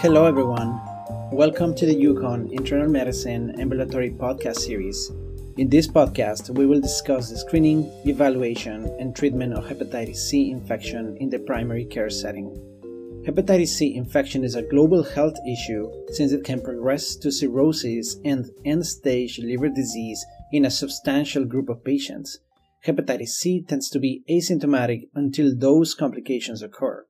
Hello, everyone. Welcome to the UConn Internal Medicine Ambulatory Podcast Series. In this podcast, we will discuss the screening, evaluation, and treatment of hepatitis C infection in the primary care setting. Hepatitis C infection is a global health issue since it can progress to cirrhosis and end stage liver disease in a substantial group of patients. Hepatitis C tends to be asymptomatic until those complications occur.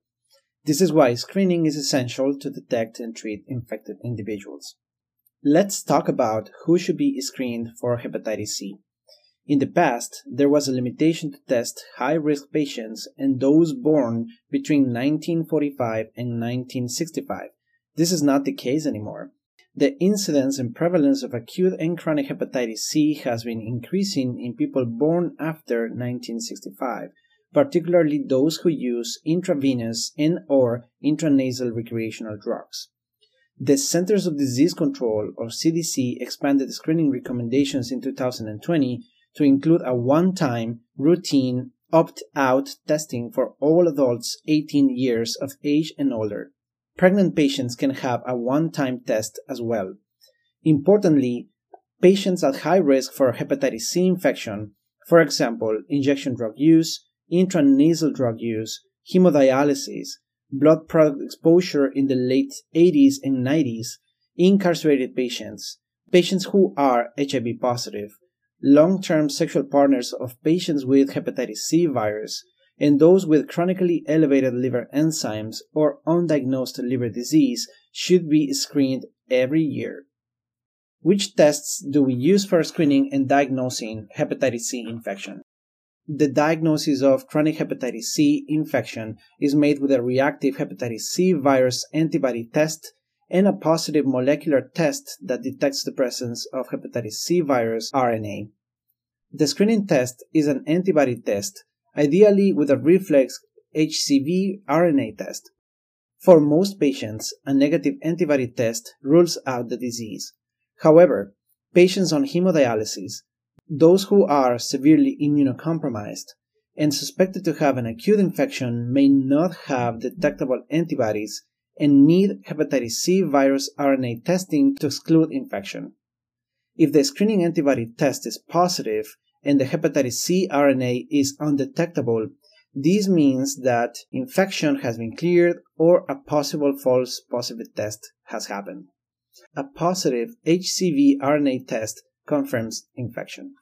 This is why screening is essential to detect and treat infected individuals. Let's talk about who should be screened for hepatitis C. In the past, there was a limitation to test high risk patients and those born between 1945 and 1965. This is not the case anymore. The incidence and prevalence of acute and chronic hepatitis C has been increasing in people born after 1965 particularly those who use intravenous and or intranasal recreational drugs. The Centers of Disease Control or CDC expanded screening recommendations in 2020 to include a one-time routine opt-out testing for all adults 18 years of age and older. Pregnant patients can have a one-time test as well. Importantly, patients at high risk for hepatitis C infection, for example, injection drug use, intranasal drug use, hemodialysis, blood product exposure in the late 80s and 90s, incarcerated patients, patients who are HIV positive, long term sexual partners of patients with hepatitis C virus, and those with chronically elevated liver enzymes or undiagnosed liver disease should be screened every year. Which tests do we use for screening and diagnosing hepatitis C infection? The diagnosis of chronic hepatitis C infection is made with a reactive hepatitis C virus antibody test and a positive molecular test that detects the presence of hepatitis C virus RNA. The screening test is an antibody test, ideally with a reflex HCV RNA test. For most patients, a negative antibody test rules out the disease. However, patients on hemodialysis, those who are severely immunocompromised and suspected to have an acute infection may not have detectable antibodies and need hepatitis C virus RNA testing to exclude infection. If the screening antibody test is positive and the hepatitis C RNA is undetectable, this means that infection has been cleared or a possible false positive test has happened. A positive HCV RNA test confirms infection.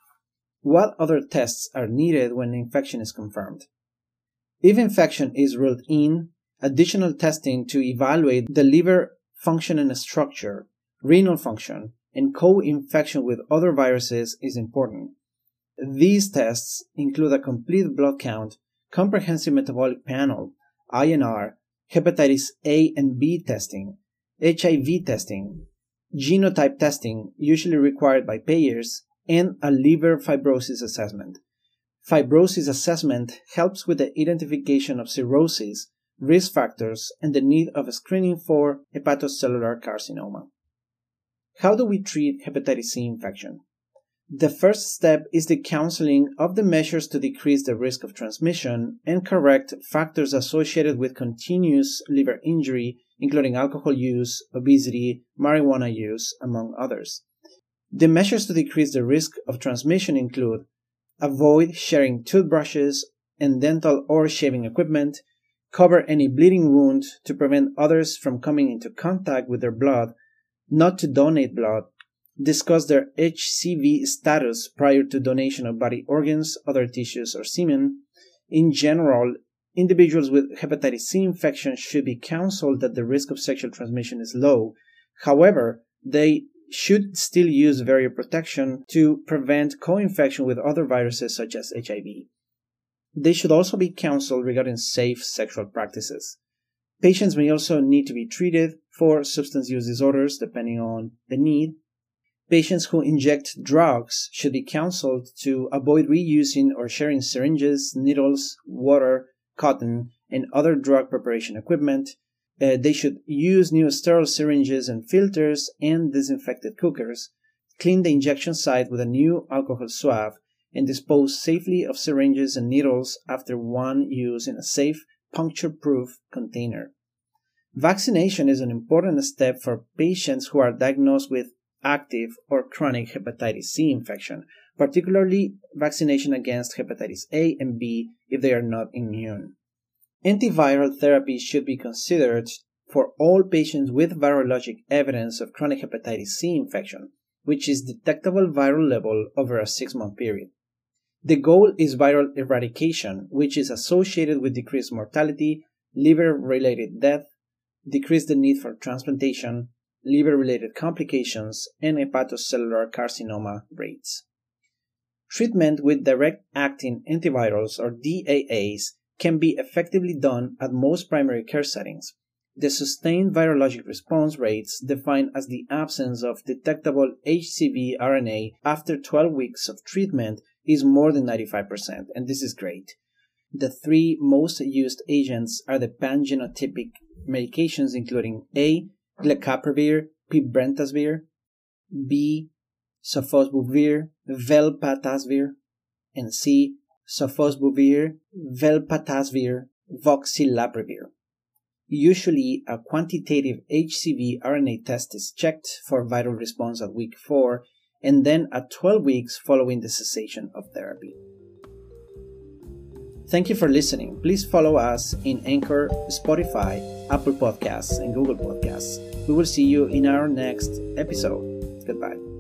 What other tests are needed when infection is confirmed? If infection is ruled in, additional testing to evaluate the liver function and structure, renal function, and co-infection with other viruses is important. These tests include a complete blood count, comprehensive metabolic panel, INR, hepatitis A and B testing, HIV testing, genotype testing, usually required by payers, and a liver fibrosis assessment. Fibrosis assessment helps with the identification of cirrhosis, risk factors, and the need of screening for hepatocellular carcinoma. How do we treat hepatitis C infection? The first step is the counseling of the measures to decrease the risk of transmission and correct factors associated with continuous liver injury, including alcohol use, obesity, marijuana use, among others. The measures to decrease the risk of transmission include avoid sharing toothbrushes and dental or shaving equipment, cover any bleeding wound to prevent others from coming into contact with their blood, not to donate blood, discuss their HCV status prior to donation of body organs, other tissues, or semen. In general, individuals with hepatitis C infection should be counseled that the risk of sexual transmission is low. However, they should still use barrier protection to prevent co-infection with other viruses such as HIV. They should also be counseled regarding safe sexual practices. Patients may also need to be treated for substance use disorders depending on the need. Patients who inject drugs should be counseled to avoid reusing or sharing syringes, needles, water, cotton, and other drug preparation equipment uh, they should use new sterile syringes and filters and disinfected cookers, clean the injection site with a new alcohol swab, and dispose safely of syringes and needles after one use in a safe, puncture proof container. Vaccination is an important step for patients who are diagnosed with active or chronic hepatitis C infection, particularly vaccination against hepatitis A and B if they are not immune. Antiviral therapy should be considered for all patients with virologic evidence of chronic hepatitis C infection, which is detectable viral level over a six month period. The goal is viral eradication, which is associated with decreased mortality, liver related death, decreased the need for transplantation, liver related complications, and hepatocellular carcinoma rates. Treatment with direct acting antivirals or DAAs can be effectively done at most primary care settings. The sustained virologic response rates, defined as the absence of detectable HCV RNA after 12 weeks of treatment, is more than 95%, and this is great. The three most used agents are the pangenotypic medications including A. glecaprevir, pibrentasvir, B. sofosbuvir, velpatasvir, and C. sofosbuvir, velpatasvir, voxilaprevir. Usually, a quantitative HCV RNA test is checked for viral response at week 4 and then at 12 weeks following the cessation of therapy. Thank you for listening. Please follow us in Anchor, Spotify, Apple Podcasts, and Google Podcasts. We will see you in our next episode. Goodbye.